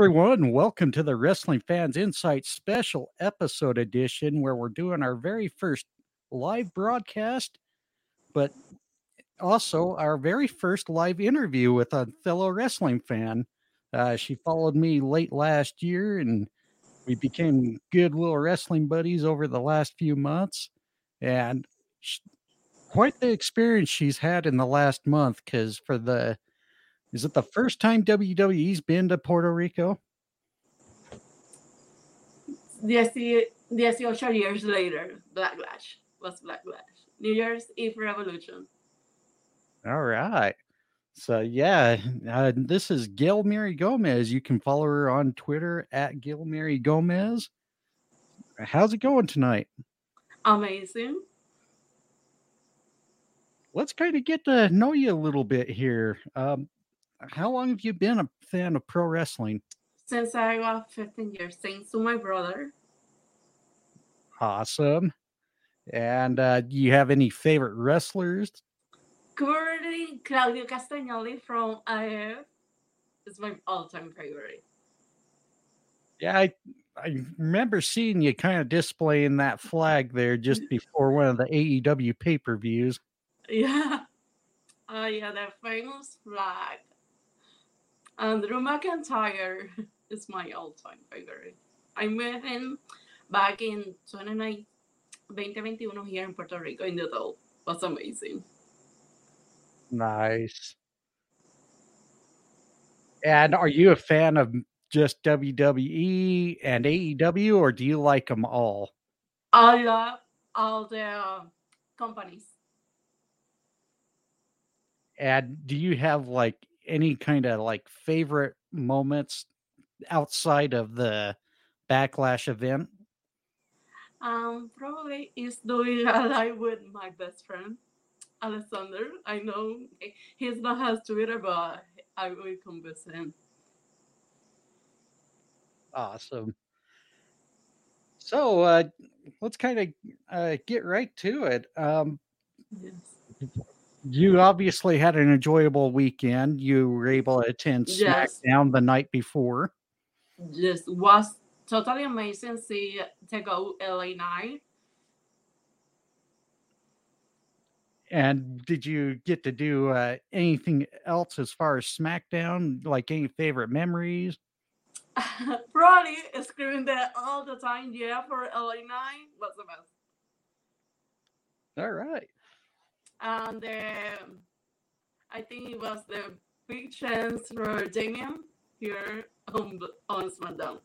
Everyone. Welcome to the Wrestling Fans Incite Special Episode Edition, where we're doing our very first live broadcast, but also our very first live interview with a fellow wrestling fan. Uh, she followed me late last year, and we became good little wrestling buddies over the last few months. And sh- quite the experience she's had in the last month because for the is it the first time WWE's been to Puerto Rico? Dieci- 18 years later, Backlash was Backlash. New Year's Eve Revolution. All right. So yeah, uh, this is Guilmary Gomez. You can follow her on Twitter at Guilmary Gomez. How's it going tonight? Amazing. Let's kind of get to know you a little bit here. Um, how long have you been a fan of pro wrestling? Since I was 15 years, thanks to my brother. Awesome. And uh, do you have any favorite wrestlers? Currently, Claudio Castagnoli from AF is my all-time favorite. Yeah, I, I remember seeing you kind of displaying that flag there just before one of the AEW pay per views. Yeah. Uh, yeah, that famous flag. And Drew McIntyre is my all-time favorite. I met him back in 29 2021 here in Puerto Rico in the Dole. Was amazing. Nice. And are you a fan of just WWE and AEW, or do you like them all? I love all the uh, companies. And do you have like any kind of like favorite moments outside of the backlash event? Um, probably is doing a live with my best friend, Alexander. I know he's not has Twitter, but I will convince him. Awesome. So uh, let's kind of uh, get right to it. Um, Yes. You obviously had an enjoyable weekend. You were able to attend Yes. SmackDown the night before. Just was totally amazing see to go LA night. And did you get to do uh, anything else as far as SmackDown? Like any favorite memories? Probably screaming that all the time, yeah, for LA night was the best. All right. And um, I think it was the big chance for Damian here on, on SmackDown.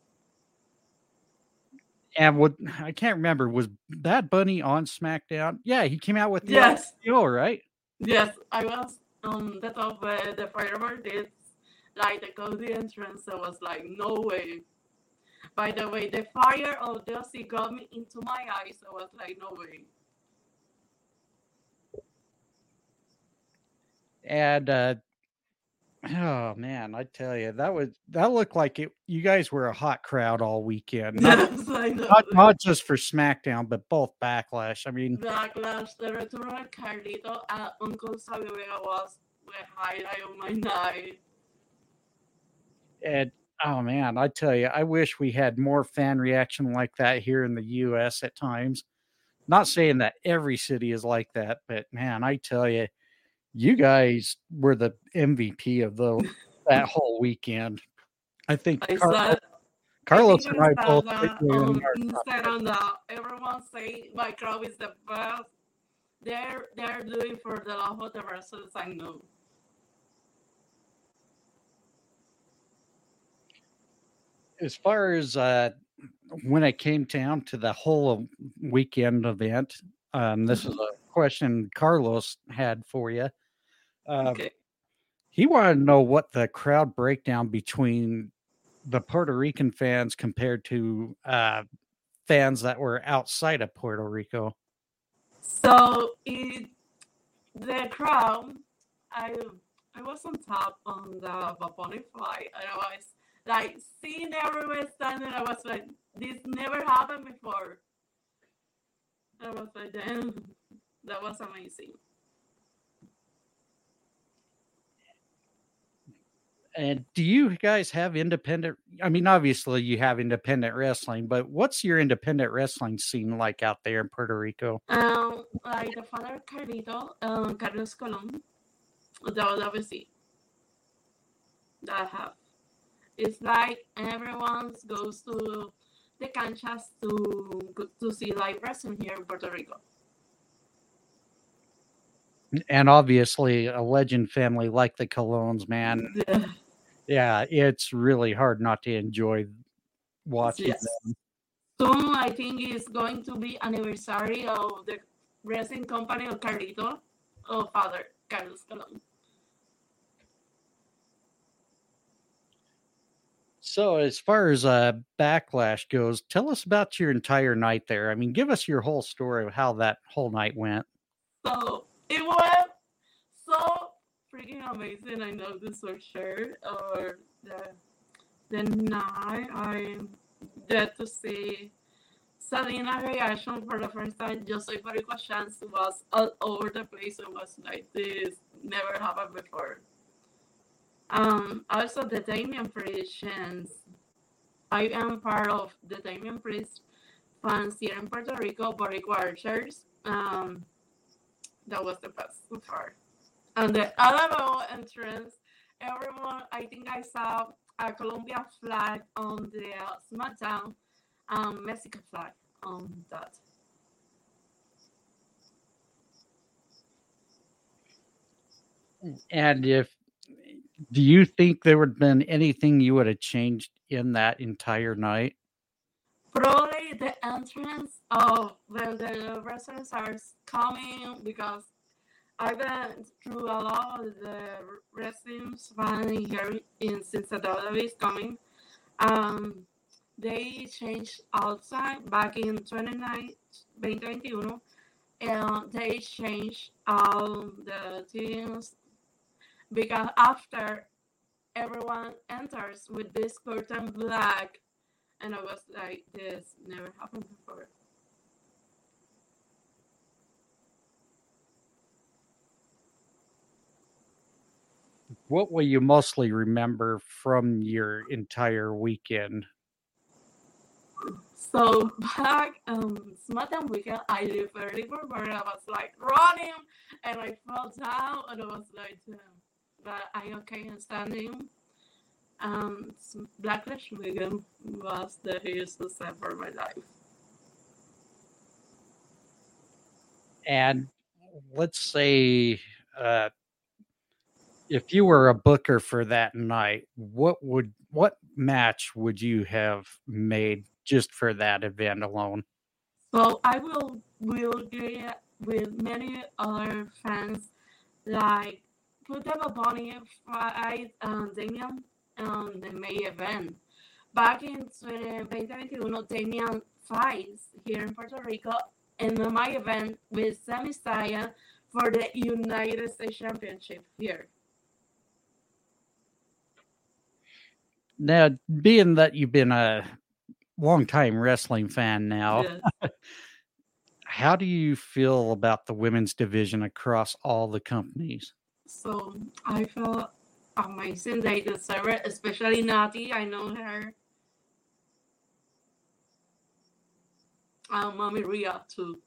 And what I can't remember was Bad Bunny on SmackDown. Yeah, he came out with the Yes. deal, right? Yes, I was on the top where the firework did like the cozy entrance. I was like, no way. By the way, the fire of Dusty got me into my eyes. I was like, no way. And uh oh man, I tell you, that was that looked like it. You guys were a hot crowd all weekend. Not, Yes, I know. not, not just for SmackDown, but both Backlash. I mean, Backlash, the return of Carlito and Uncle Savio Vega was the highlight of my night. and oh man, I tell you, I wish we had more fan reaction like that here in the US at times. Not saying that every city is like that, but man, I tell you, you guys were the MVP of the that whole weekend. I think I Car- saw Carlos think and I both put you on our top Instagram that everyone say my crowd is the best. They're they're doing for the love of versus. I know. as far as uh when I came down to the whole weekend event um this is a question carlos had for you uh, Okay. he wanted to know what the crowd breakdown between the puerto rican fans compared to uh fans that were outside of puerto rico So it the crowd, I I was on top on the Vaponi flight and I was like seeing everyone standing. I was like, this never happened before. I was like, damn, that was amazing. And do you guys have independent? I mean, obviously you have independent wrestling, but what's your independent wrestling scene like out there in Puerto Rico? Um, like the father Carlito, um, Carlos Colon, that obviously that I have. It's like everyone goes to the canchas to to see live wrestling here in Puerto Rico. And obviously, a legend family like the Colons, man. Yeah. Yeah, it's really hard not to enjoy watching Yes. them. Soon, I think it's going to be anniversary of the wrestling company of Carlito, of father Carlos Colon. So, as far as uh, backlash goes, tell us about your entire night there. I mean, give us your whole story of how that whole night went. So it was freaking amazing. I know this sure. Or the night I get to see Zelina reaction for the first time. Just like Perico Chance was all over the place. It was like this never happened before. Um, also the Damian Priest chants. I am part of the Damian Priest fans here in Puerto Rico, Boricua Archers. Um, that was the best so far. And the Alamo entrance, everyone, I think I saw a Colombia flag on the SmackDown, um, Mexico flag on that. And if do you think there would have been anything you would have changed in that entire night? Probably the entrance of when the wrestlers are coming because I went through a lot of the wrestling fan here in since the is coming. Um, they changed outside back in 29, 2021 and they changed all the teams because after everyone enters with this curtain black and I was like, this never happened before. What will you mostly remember from your entire weekend? So back um SmackDown weekend, I literally remember I was like running and I fell down and I was like, damn, but I okay and standing. Um, Backlash weekend was the hugest success for my life. And let's say uh, if you were a booker for that night, what would what match would you have made just for that event alone? Well, I will will get with many other fans like put them a bunny fight um, Damian on the May event. Back in 2021, Damian fights here in Puerto Rico in my event with Sami Zayn for the United States Championship here. Now, being that you've been a longtime wrestling fan now, Yes. how do you feel about the women's division across all the companies? So I feel amazing. They deserve it, especially Nattie. I know her. Um, Mommy Rhea too.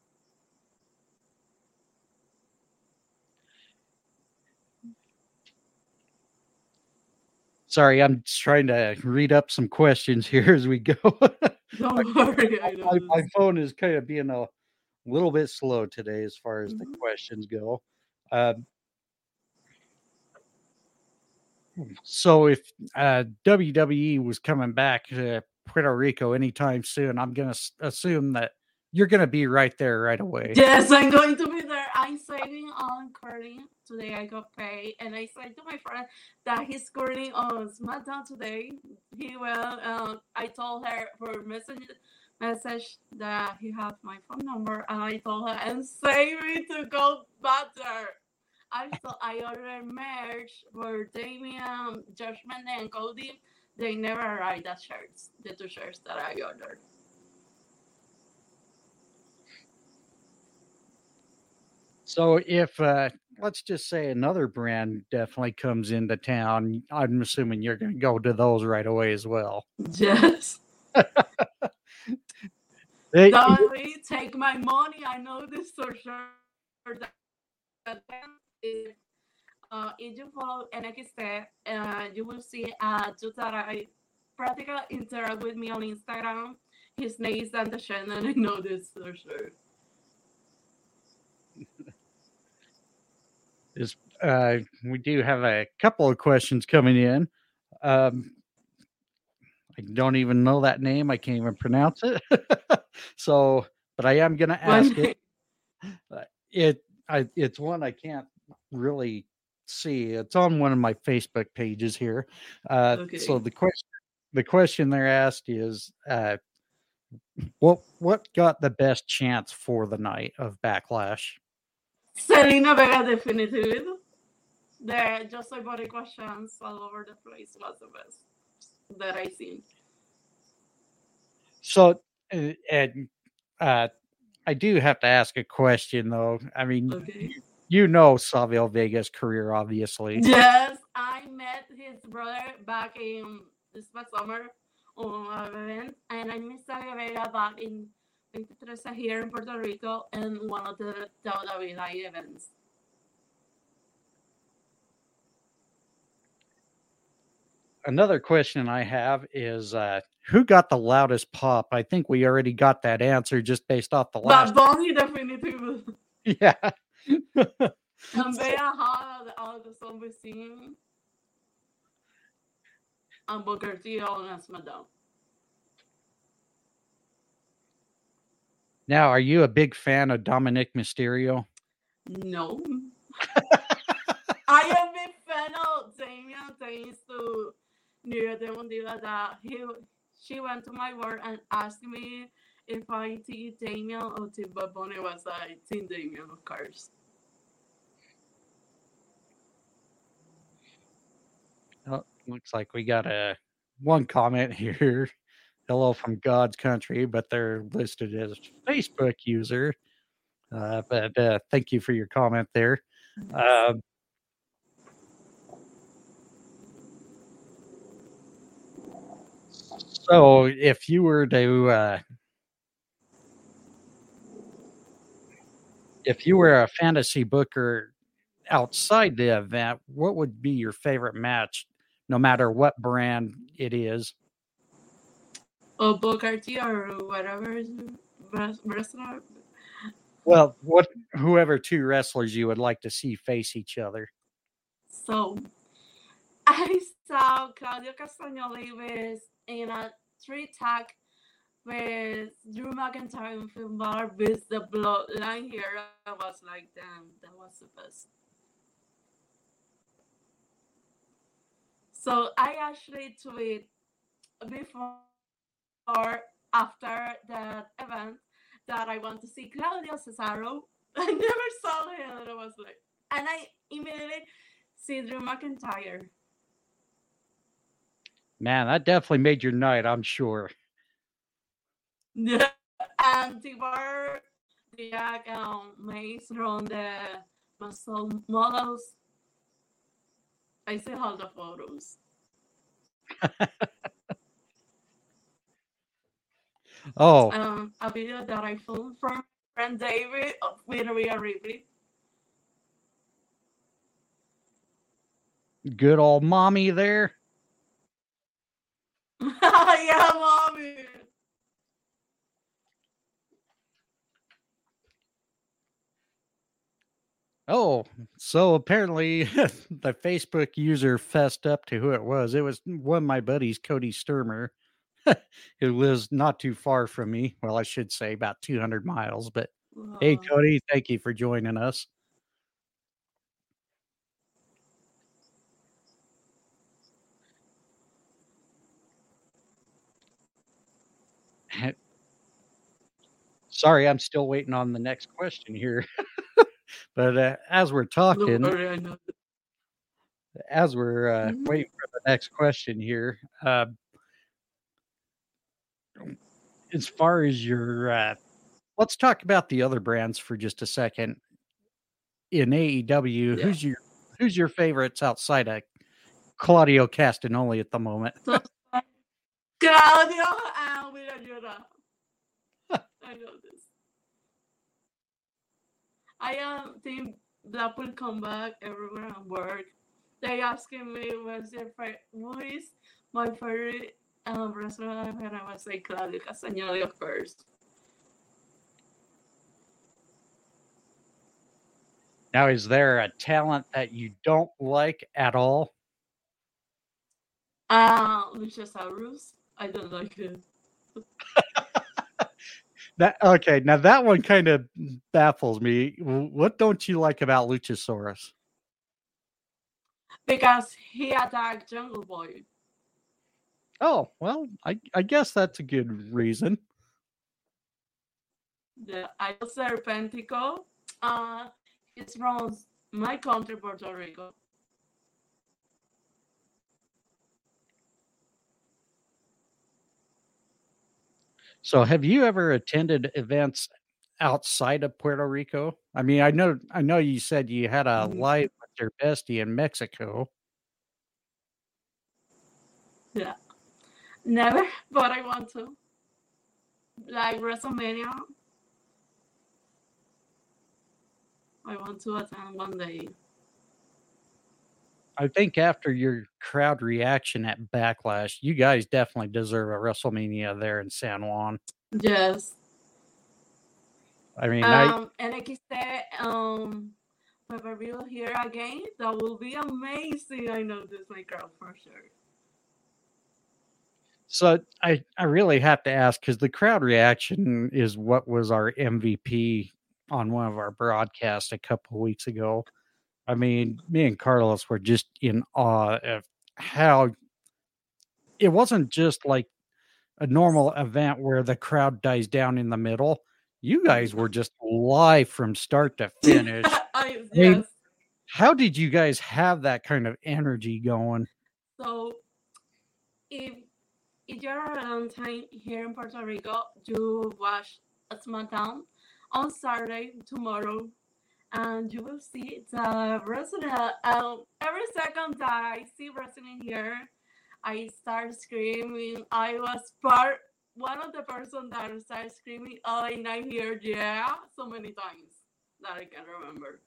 Sorry, I'm just trying to read up some questions here as we go. Worry. My, my phone is kind of being a little bit slow today as far as the Mhm. questions go. Um, so if uh, WWE was coming back to Puerto Rico anytime soon, I'm going to assume that you're to be right there right away. Yes, I'm going to be there. I'm saving on Curling. Today I got paid, and I said to my friend that he's curling on SmackDown today. He will. Um, I told her for message message that he has my phone number, and I told her and save me to go there. I saw I ordered merch for Damian, Judgment, and Cody. They never arrived. That shirts, the two shirts that I ordered. So if uh, let's just say another brand definitely comes into town, I'm assuming you're going to go to those right away as well. Yes. They- Don't really take my money. I know this for sure. That- that if, uh, if you follow NXT, uh, you will see uh, just that I practically interact with me on Instagram. His name is Dante Chen, and I know this for sure. Is uh, we do have a couple of questions coming in. Um, I don't even know that name. I can't even pronounce it. so, but I am going to ask it. It I it's one I can't really see. It's on one of my Facebook pages here. Uh, So the question the question they're asked is uh, what what got the best chance for the night of backlash? Zelina Vega definitely. The Just Like Body questions all over the place was the best that I seen. So, uh, and uh, I do have to ask a question though. I mean, Okay. you know Savio Vega's career, obviously. Yes, I met his brother back in this past summer on an event, and I met Savio Vega back in 2013 here in Puerto Rico and one of the WWE events. Another question I have is uh, who got the loudest pop? I think we already got that answer just based off the But last. Bonnie definitely. Yeah. And Bea had all the zombies singing. And Booker T on SmackDown. Now, are you a big fan of Dominic Mysterio? No. I am a fan of Damian thanks to New Demon Diva that he she went to my work and asked me if I team Damian or team Bunny was I team Damian of course. Oh, looks like we got a one comment here. Hello from God's country, but they're listed as Facebook user. Uh, but uh, thank you for your comment there. Um, so, if you were to, uh, if you were a fantasy booker outside the event, what would be your favorite match, no matter what brand it is? Or Booker T or whatever wrestler. Well, what whoever two wrestlers you would like to see face each other. So I saw Claudio Castagnoli with in a three tag with Drew McIntyre and Finn Balor with the bloodline here. I was like, damn, that was the best. So I actually tweet before or after that event that I want to see Claudio Cesaro. I never saw him, and I was like, and I immediately see Drew McIntyre. Man, that definitely made your night, I'm sure. Yeah. And Tibar, the um, Mace from the muscle models. I see all the photos. Oh, Um, a video that I filmed from friend David of with Rhea Ripley. good old mommy there. yeah, mommy. Oh, so apparently the Facebook user fessed up to who it was. It was one of my buddies, Cody Sturmer, who lives not too far from me. Well, I should say about 200 miles. But hey, Cody, thank you for joining us. Sorry, I'm still waiting on the next question here. but uh, as we're talking, know. as we're uh, Mhm. waiting for the next question here, uh, as far as your, uh, let's talk about the other brands for just a second. in AEW, Yeah. who's your who's your favorites outside of Claudio Castagnoli at the moment? Claudio and Wheeler Yuta. I know this. I um think that will come back everywhere I work. They asking me what's your favorite who is my favorite um wrestler and I was like Claudio Castagnoli of course. Now, is there a talent that you don't like at all? Uh Luchasaurus. I don't like him. That okay, now that one kind of baffles me. What don't you like about Luchasaurus? Because he attacked Jungle Boy. Oh, well, I, I guess that's a good reason. The El Serpentico. Uh it's from my country, Puerto Rico. So, have you ever attended events outside of Puerto Rico? I mean, I know I know you said you had a Mhm. live with your bestie in Mexico. Never, but I want to. Like WrestleMania. I want to attend one day. I think after your crowd reaction at Backlash, you guys definitely deserve a WrestleMania there in San Juan. Yes. I mean, um, I Um, NXT um pay-per-view here again. That will be amazing. I know this my crowd for sure. So I I really have to ask because the crowd reaction is what was our MVP on one of our broadcasts a couple weeks ago. I mean, me and Carlos were just in awe of how it wasn't just like a normal event where the crowd dies down in the middle. You guys were just live from start to finish. I, mean- How did you guys have that kind of energy going? So if if you're a long time here in Puerto Rico, you watch SmackDown on Saturday tomorrow, and you will see the wrestling. Um, every second that I see wrestling here, I start screaming. I was part one of the person that started screaming all night here. Yeah, so many times that I can remember.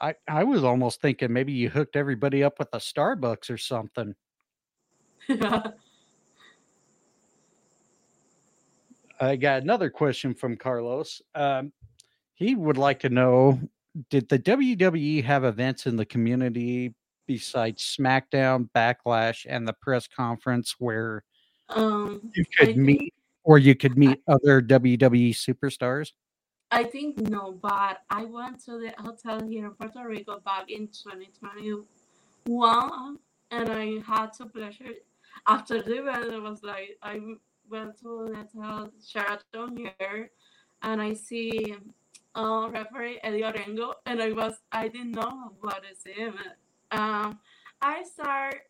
I, I was almost thinking maybe you hooked everybody up with a Starbucks or something. I got another question from Carlos. Um, he would like to know Did the WWE have events in the community besides SmackDown, Backlash, and the press conference where um, you I could meet think- or you could meet other WWE superstars? I think no, but I went to the hotel here in Puerto Rico back in 2021 and I had to pleasure after the event was like I went to the hotel Sheraton here and I see uh, referee Eddie Orengo and I was I didn't know what is him. Um I start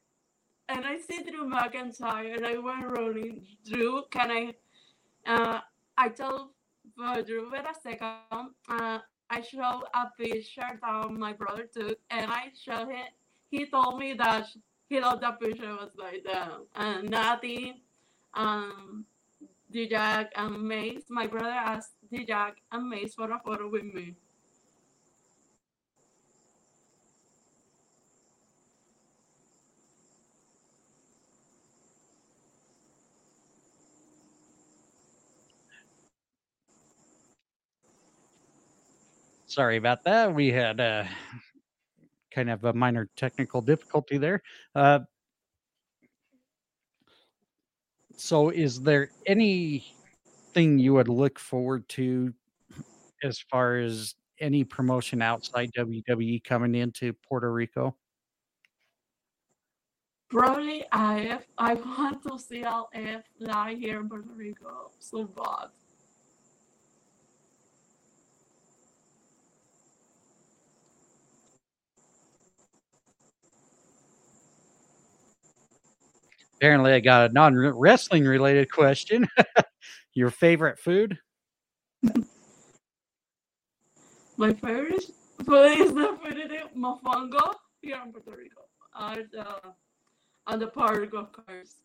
and I see Drew McIntyre and I went running. Drew, can I uh I told Drew, wait a second. Uh, I showed a picture that my brother took, and I showed him. He told me that he loved that picture. was like that, and nothing. Um, Dijak and Mace. My brother asked Dijak and Mace for a photo with me. Sorry about that. We had uh, kind of a minor technical difficulty there. Uh, so, is there anything you would look forward to as far as any promotion outside WWE coming into Puerto Rico? Probably I I want to see all LF live here in Puerto Rico so bad. Apparently, I got a non wrestling related question. Your favorite food? My favorite food is definitely mofongo here in Puerto Rico. And uh, and the park, of course.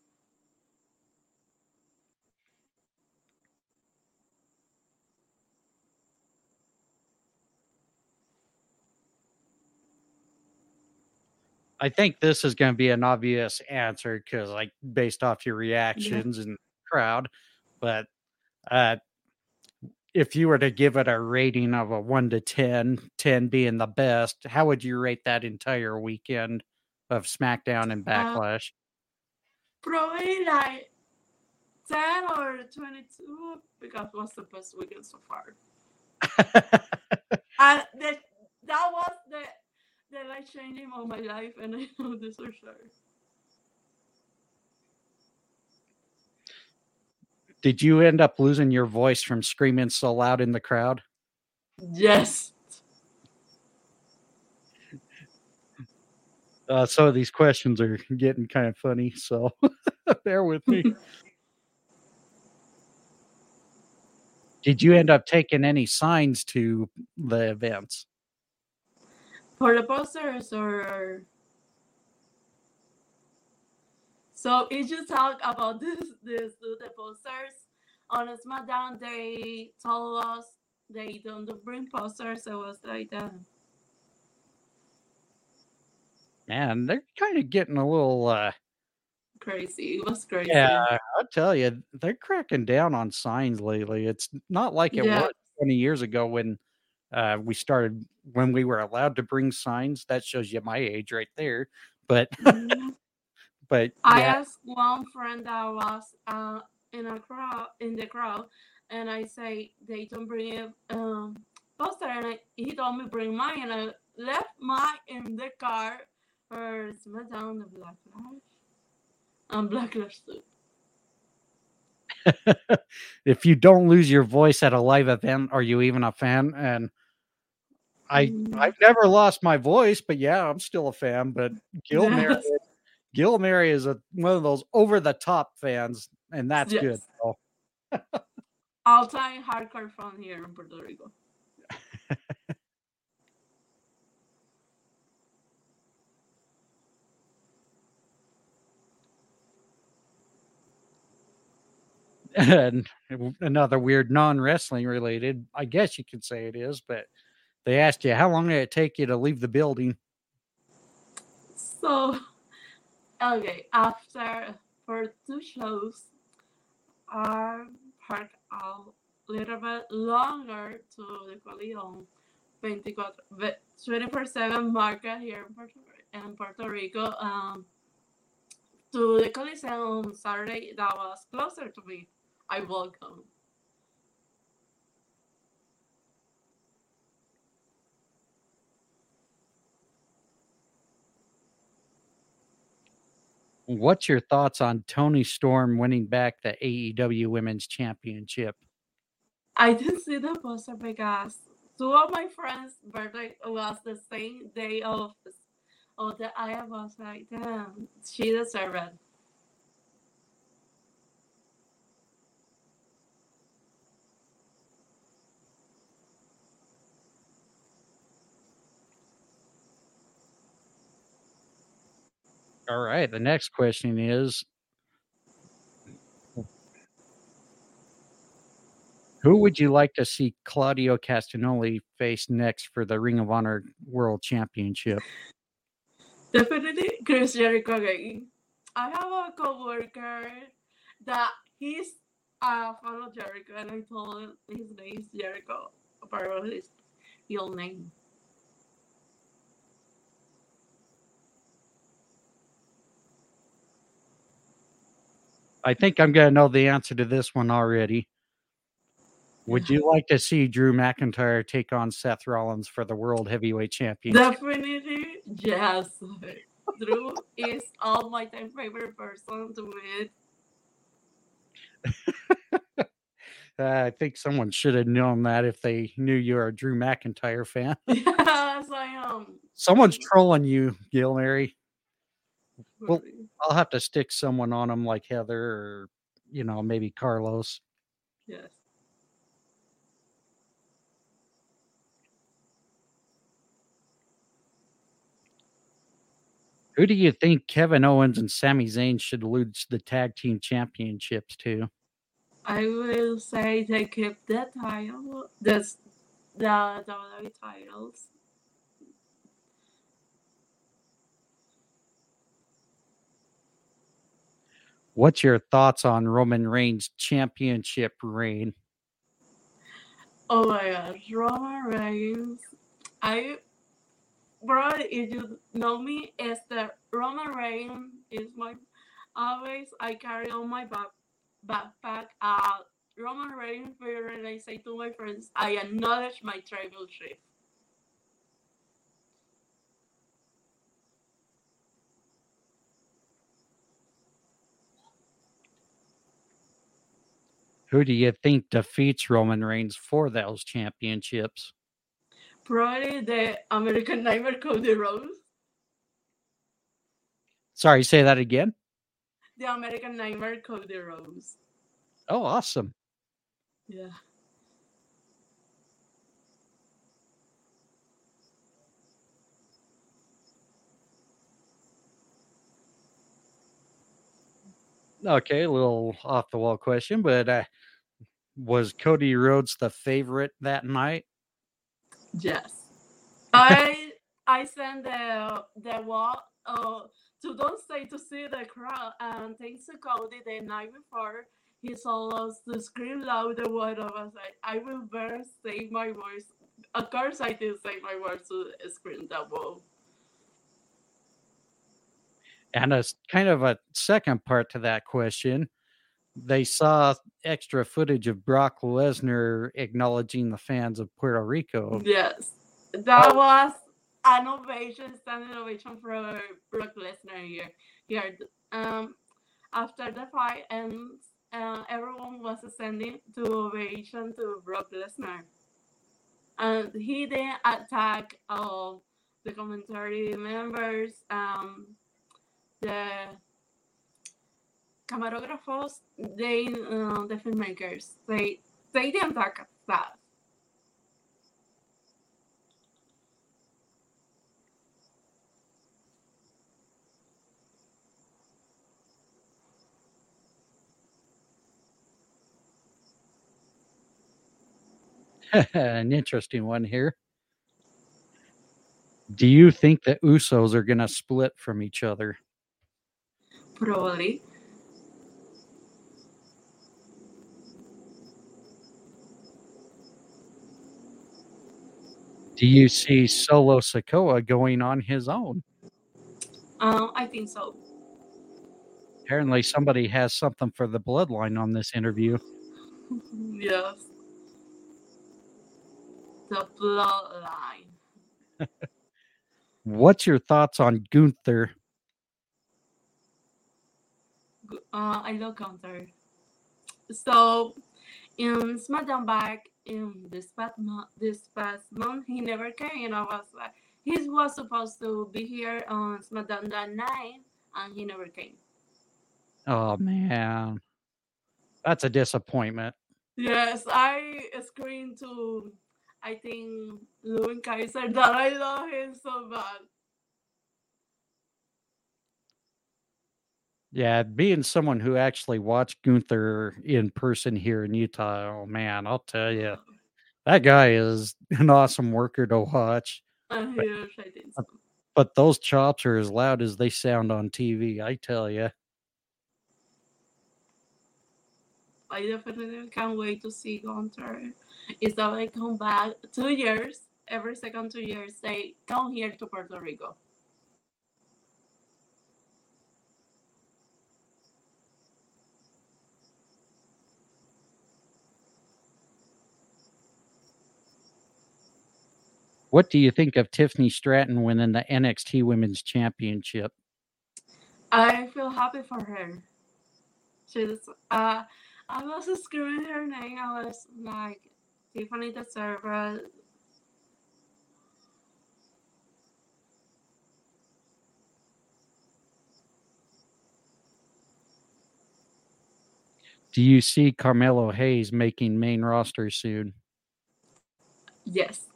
I think this is going to be an obvious answer because, like, based off your reactions yeah. and crowd. But uh, if you were to give it a rating of a one to 10, 10 being the best, how would you rate that entire weekend of SmackDown and uh, Backlash? Uh, probably like 10 or 22 because it was the best weekend so far. and that, that was the the life changing all my life, and I know this for sure. Did you end up losing your voice from screaming so loud in the crowd? Yes. Uh, some of these questions are getting kind of funny, so bear with me. Did you end up taking any signs to the events? For the posters or so if you talk about this this the posters on SmackDown they told us they don't bring posters, so it was like that. Man, they're kind of getting a little uh crazy. It was crazy. Yeah, I'll tell you, they're cracking down on signs lately. It's not like it yeah. was 20 years ago when uh, we started when we were allowed to bring signs. That shows you my age right there. But mm-hmm. but I asked one friend that was uh, in a crowd in the crowd, and I say they don't bring a um, poster, and I, he told me bring mine, and I left mine in the car for SmackDown the Black Lives and Black Lives too. if you don't lose your voice at a live event, are you even a fan? And I mm. I've never lost my voice, but yeah, I'm still a fan. But Guilmary. Gil Mary is a, one of those over the top fans, and that's yes. good. So. All time hardcore fan here in Puerto Rico. and another weird non-wrestling related i guess you could say it is but they asked you how long did it take you to leave the building? So okay after for two shows i parked a little bit longer to the Coliseum 24-7 market here in Puerto, in Puerto Rico um, to the Coliseum on Saturday that was closer to me I welcome. What's your thoughts on Toni Storm winning back the AEW Women's Championship? I didn't see the poster because two of my friends' birthday was the same day of of the I was like, damn, she deserved it. All right. The next question is Who would you like to see Claudio Castagnoli face next for the Ring of Honor World Championship? Definitely Chris Jericho again. I have a coworker that he's a fan of Jericho, and I told him his name is Jericho, part of his real name. I think I'm going to know the answer to this one already. Would you like to see Drew McIntyre take on Seth Rollins for the World Heavyweight Championship? Definitely, yes. Drew is all my time favorite person to win. uh, I think someone should have known that if they knew you're a Drew McIntyre fan. yes, I am. Someone's trolling you, Guilmary. Well, I'll have to stick someone on them like Heather or, you know, maybe Carlos. Yes. Who do you think Kevin Owens and Sami Zayn should lose the tag team championships to? I will say they keep the title, the the WWE titles What's your thoughts on Roman Reigns' championship reign? Oh my gosh, Roman Reigns. I, bro, if you know me, is the Roman Reigns is my always I carry on my back backpack. Uh, Roman Reigns, and I say to my friends, I acknowledge my tribal chief. Who do you think defeats Roman Reigns for those championships? Probably the American Nightmare Cody Rhodes. Sorry, say that again. The American Nightmare Cody Rhodes. Oh, awesome. Yeah. Okay, a little off the wall question, but uh, was Cody Rhodes the favorite that night? Yes. I I sent the the wall uh, to don't say to see the crowd and thanks to Cody the night before he told us to scream louder what of us, like I will better save my voice. Of course I did save my voice to scream that wall. And a kind of a second part to that question, they saw extra footage of Brock Lesnar acknowledging the fans of Puerto Rico. Yes, that oh. was an ovation, standing ovation for Brock Lesnar here. Here, um, after the fight ends, uh, everyone was sending to ovation to Brock Lesnar, and he then attacked all the commentary members. Um, the camarógrafos, they, uh, the filmmakers, they, they didn't talk that. An interesting one here. Do you think the Usos are going to split from each other? Probably. Do you see Solo Sikoa going on his own? Um, I think so. Apparently, somebody has something for the bloodline on this interview. yes. The bloodline. What's your thoughts on Gunther uh, I love Gunther. So in SmackDown back in this past month, this past month, he never came. And I was like, he was supposed to be here on SmackDown that night, and he never came. Oh man, that's a disappointment. Yes, I screamed to, I think, Louis Kaiser that I love him so bad. Yeah, being someone who actually watched Gunther in person here in Utah, oh man, I'll tell you, that guy is an awesome worker to watch. Uh, but, yes, I think so. but those chops are as loud as they sound on TV, I tell you. I definitely can't wait to see Gunther. Is that I come back two years, every second two years, they come here to Puerto Rico. What do you think of Tiffany Stratton winning the NXT Women's Championship? I feel happy for her. She's uh I was screaming her name. I was like Tiffany the server. Do you see Carmelo Hayes making main roster soon? Yes.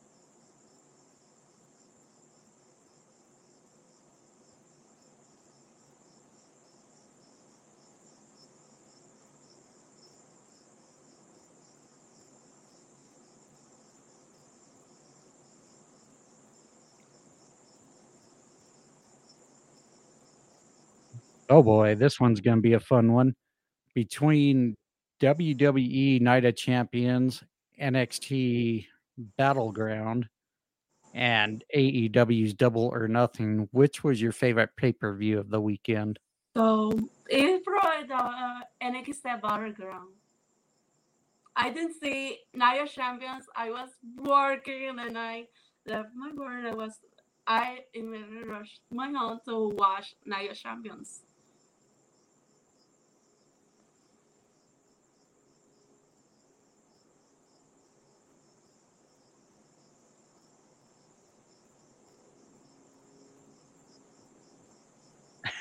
Oh boy, this one's going to be a fun one. Between WWE Night of Champions, NXT Battleground, and AEW's Double or Nothing, which was your favorite pay per view of the weekend? So it's probably the uh, NXT Battleground. I didn't see Night of Champions. I was working and I left my work. I was I immediately rushed my home to watch Night of Champions.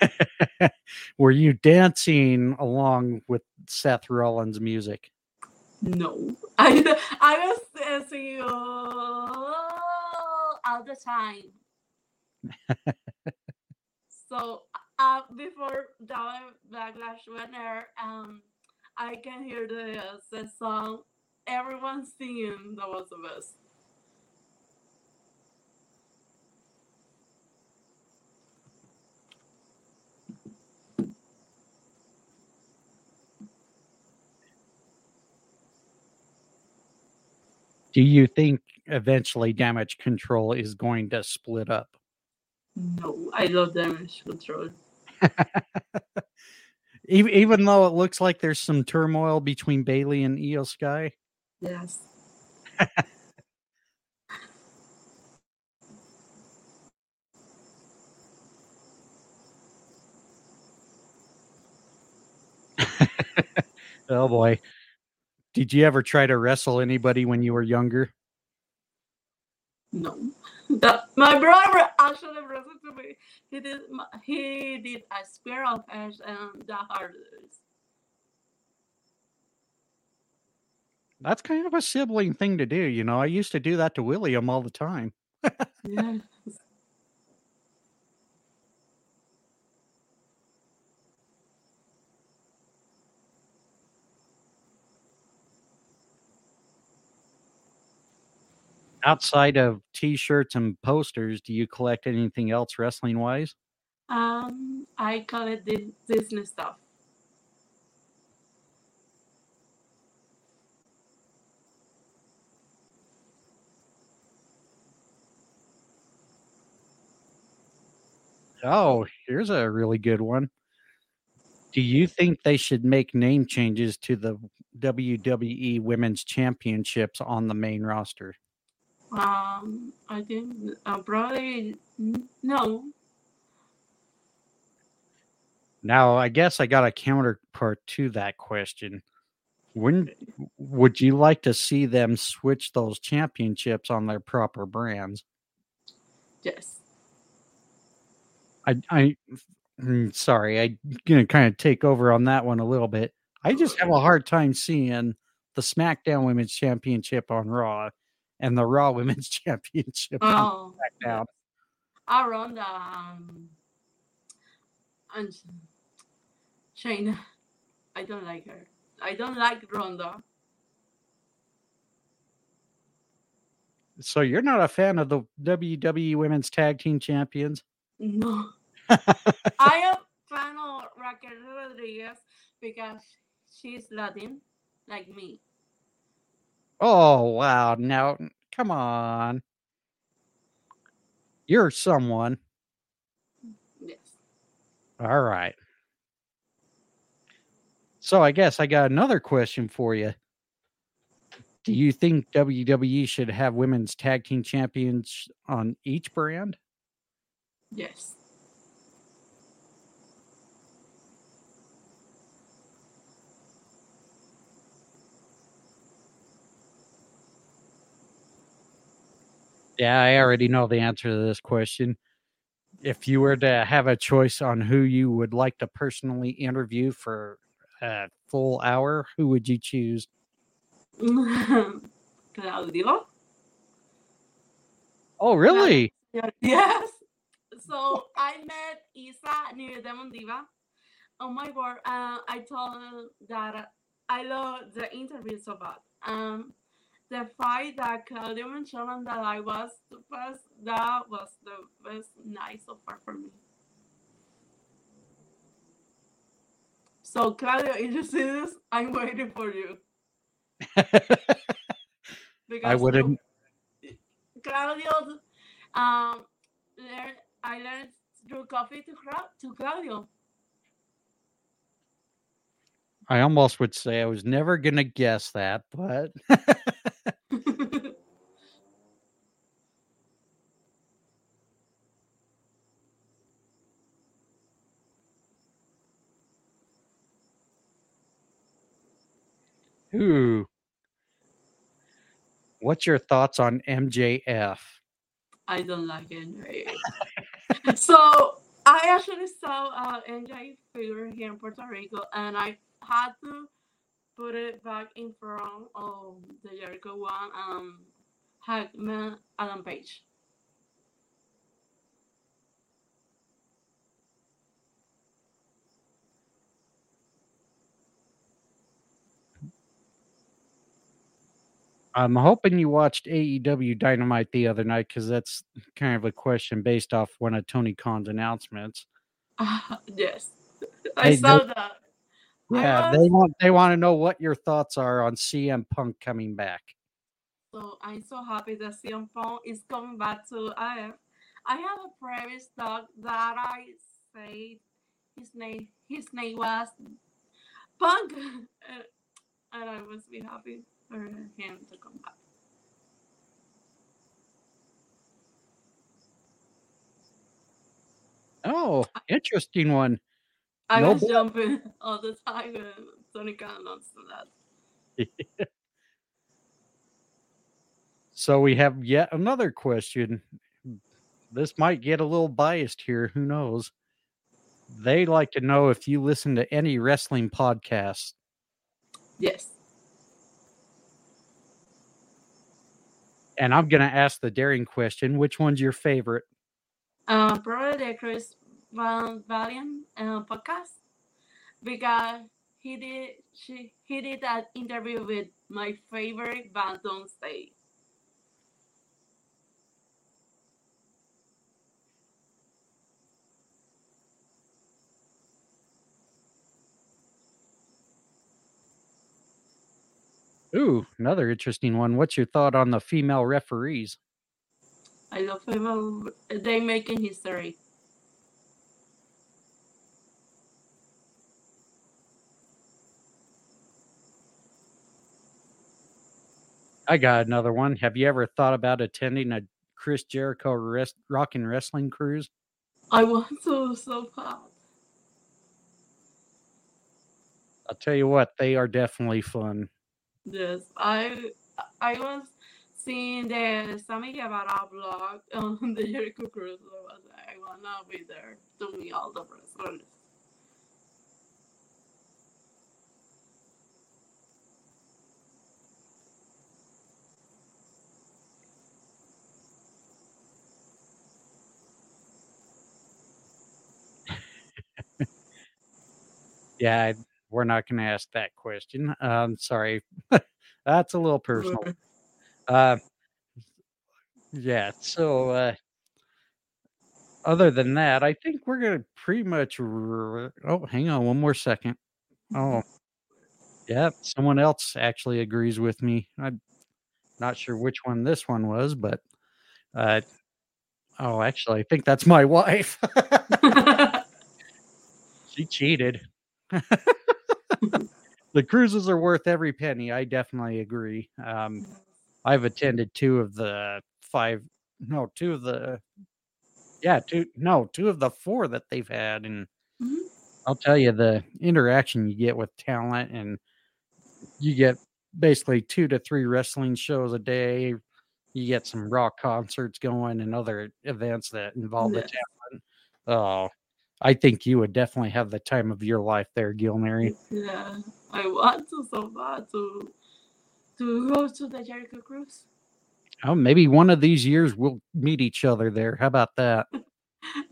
Were you dancing along with Seth Rollins' music? No, I I was dancing all, all the time. so uh, before the backlash went there, um, I can hear the, uh, the song. Everyone singing. That was the best. Do you think eventually Damage CTRL is going to split up? No, I love Damage CTRL. even, even though it looks like there's some turmoil between Bayley and Iyo Sky? Yes. oh boy. Did you ever try to wrestle anybody when you were younger? No. My brother actually wrestled to me. He did he did a squirrel fish and the hardest. That's kind of a sibling thing to do, you know. I used to do that to William all the time. yes. Outside of t-shirts and posters, do you collect anything else wrestling wise? Um, I collect Dis- Disney stuff. Oh, here's a really good one. Do you think they should make name changes to the WWE Women's Championships on the main roster? Um, I think uh, probably n- no. Now, I guess I got a counterpart to that question. When would you like to see them switch those championships on their proper brands? Yes. I, I, mm, sorry, I'm gonna kind of take over on that one a little bit. I just have a hard time seeing the SmackDown Women's Championship on Raw and the Raw Women's Championship on Oh, SmackDown. around um, and Shayna. I don't like her. I don't like Ronda. So you're not a fan of the WWE Women's Tag Team Champions? No. I am fan of Raquel Rodriguez because she's Latin, like me. Oh wow! Now, come on, you're someone. Yes. All right. So I guess I got another question for you. Do you think WWE should have women's tag team champions on each brand? Yes. Yeah, I already know the answer to this question. If you were to have a choice on who you would like to personally interview for a full hour, who would you choose? Claudio. Oh, really? Yes. So I met Isa near Demon Diva. Oh my word! Uh, I told that I love the interview so bad. Um, the fight that Claudio mentioned that I was the first, that was the best night so far for me. So Claudio, if you see this, I'm waiting for you. Because I wouldn't. Claudio, um, learn, I learned through coffee to, to Claudio. I almost would say I was never gonna guess that, but ooh. What's your thoughts on MJF? I don't like NJ. so I actually saw uh, NJ figure here in Puerto Rico, and I had to put it back in front of the Jericho one, um, Hangman Adam Page. I'm hoping you watched AEW Dynamite the other night because that's kind of a question based off one of Tony Khan's announcements. Uh-huh, yes, I Hey, saw they- that. Yeah, they want they want to know what your thoughts are on CM Punk coming back. So I'm so happy that CM Punk is coming back to IF. I have a previous dog that I said his name his name was Punk, and and I was be happy for him to. Oh, interesting one. I No was jumping all the time when Tony Khan announced that. So we have yet another question. This might get a little biased here. Who knows? They like to know if you listen to any wrestling podcasts. Yes. And I'm going to ask the daring question which one's your favorite? Uh, probably the Chris Van Vliet uh, podcast because he did she he did that interview with my favorite band on stage. Ooh, another interesting one. What's your thought on the female referees? I love him. Uh, they making history. I got another one. Have you ever thought about attending a Chris Jericho rest, rock and wrestling cruise? I want to so bad. I'll tell you what, they are definitely fun. Yes, I I was seeing um, the Sammy Guevara blog on the Jericho Cruise. I was like, I wanna be there to meet all the wrestlers. Yeah, we're not going to ask that question. Um, sorry, that's a little personal. Uh, yeah. So, uh, other than that, I think we're going to pretty much. Oh, hang on one more second. Oh, yeah. Someone else actually agrees with me. I'm not sure which one this one was, but. Uh, oh, actually, I think that's my wife. she cheated. the cruises are worth every penny. I definitely agree. Um, I've attended two of the five, no, two of the, yeah, two, no, two of the four that they've had. And Mhm. I'll tell you, the interaction you get with talent, and you get basically two to three wrestling shows a day. You get some rock concerts going and other events that involve the talent. Oh, I think you would definitely have the time of your life there, Guilmary. Yeah, I want to so bad to to go to the Jericho Cruise. Oh, maybe one of these years we'll meet each other there. How about that?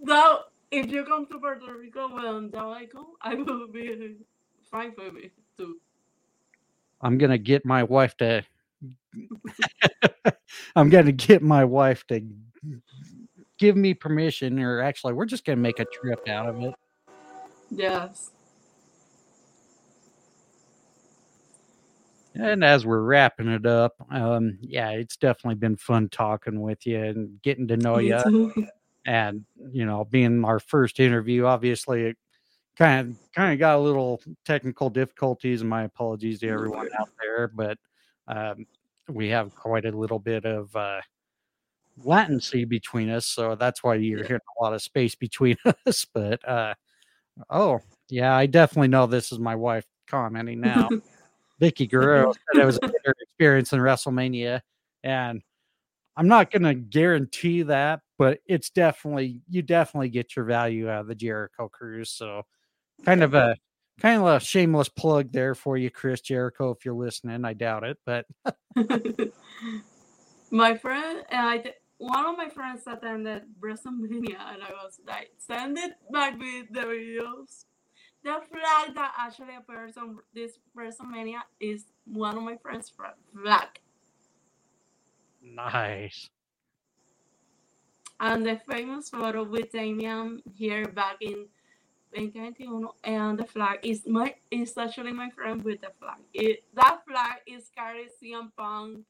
Now, if you come to Puerto Rico when I come, I will be fine for me too. I'm gonna get my wife to. I'm gonna get my wife to give me permission or actually we're just going to make a trip out of it. Yes. And as we're wrapping it up, um, yeah, it's definitely been fun talking with you and getting to know you. and you know, being our first interview, obviously, it kind of kind of got a little technical difficulties. And my apologies to everyone out there, but um, we have quite a little bit of uh, latency between us, so that's why you're hearing a lot of space between us. But uh, oh, yeah, I definitely know this is my wife commenting now. Vickie Guerrero said it was a better experience in WrestleMania, and I'm not going to guarantee that, but it's definitely you definitely get your value out of the Jericho cruise. So, kind of a kind of a shameless plug there for you, Chris Jericho, if you're listening. I doubt it, but my friend, and I one of my friends attended WrestleMania, and I was like, send it back with the videos the flag that actually appears on this WrestleMania is one of my friends' flag. Nice. And the famous photo with Damian here back in 2021, and the flag is my is actually my friend with the flag. It, that flag is carried CM Punk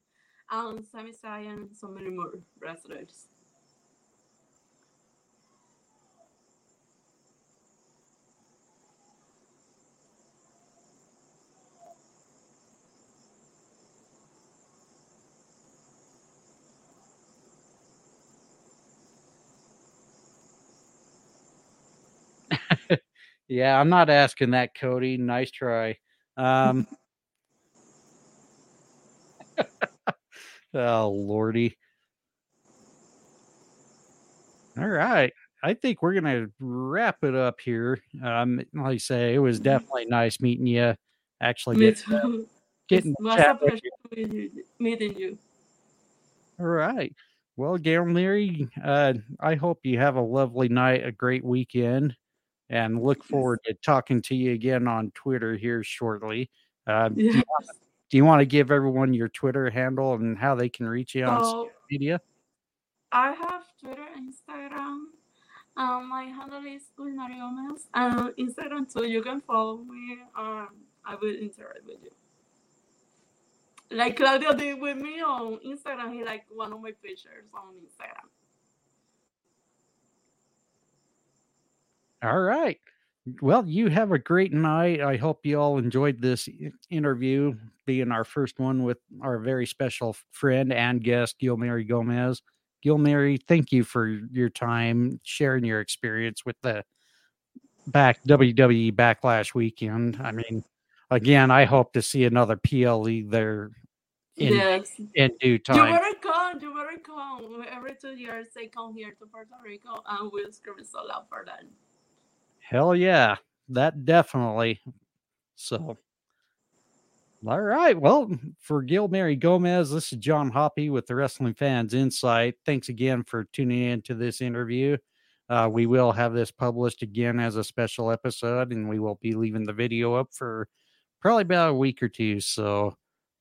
and Sami Zayn and so many more wrestlers. Yeah, I'm not asking that, Cody. Nice try. Um, oh, Lordy. All right. I think we're going to wrap it up here. Um, like I say, it was mm-hmm. definitely nice meeting you. Actually, Me get, too. getting meeting you. All right. Well, Guilmary, uh, I hope you have a lovely night, a great weekend and look forward to talking to you again on Twitter here shortly. Uh, yes. Do, you want, do, you want, to give everyone your Twitter handle and how they can reach you on social media? I have Twitter, Instagram. Um, my handle is Guilmary Gomez. And Instagram too. You can follow me. Um, I will interact with you. Like Claudio did with me on Instagram. He like one of my pictures on Instagram. All right. Well, you have a great night. I hope you all enjoyed this interview, being our first one with our very special friend and guest, Guilmary Gomez. Guilmary, thank you for your time sharing your experience with the back WWE Backlash weekend. I mean, again, I hope to see another PLE there in, yes. in due time. You better come. You better come. Every two years they come here to Puerto Rico and we'll scream so loud for them. Hell yeah, that definitely. So, all right. Well, for Guilmary Gomez, this is John Hoppe with the Wrestling Fans Incite. Thanks again for tuning in to this interview. Uh, we will have this published again as a special episode, and we will be leaving the video up for probably about a week or two. So,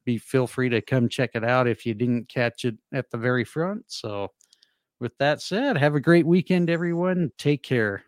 be feel free to come check it out if you didn't catch it at the very front. So, with that said, have a great weekend, everyone. Take care.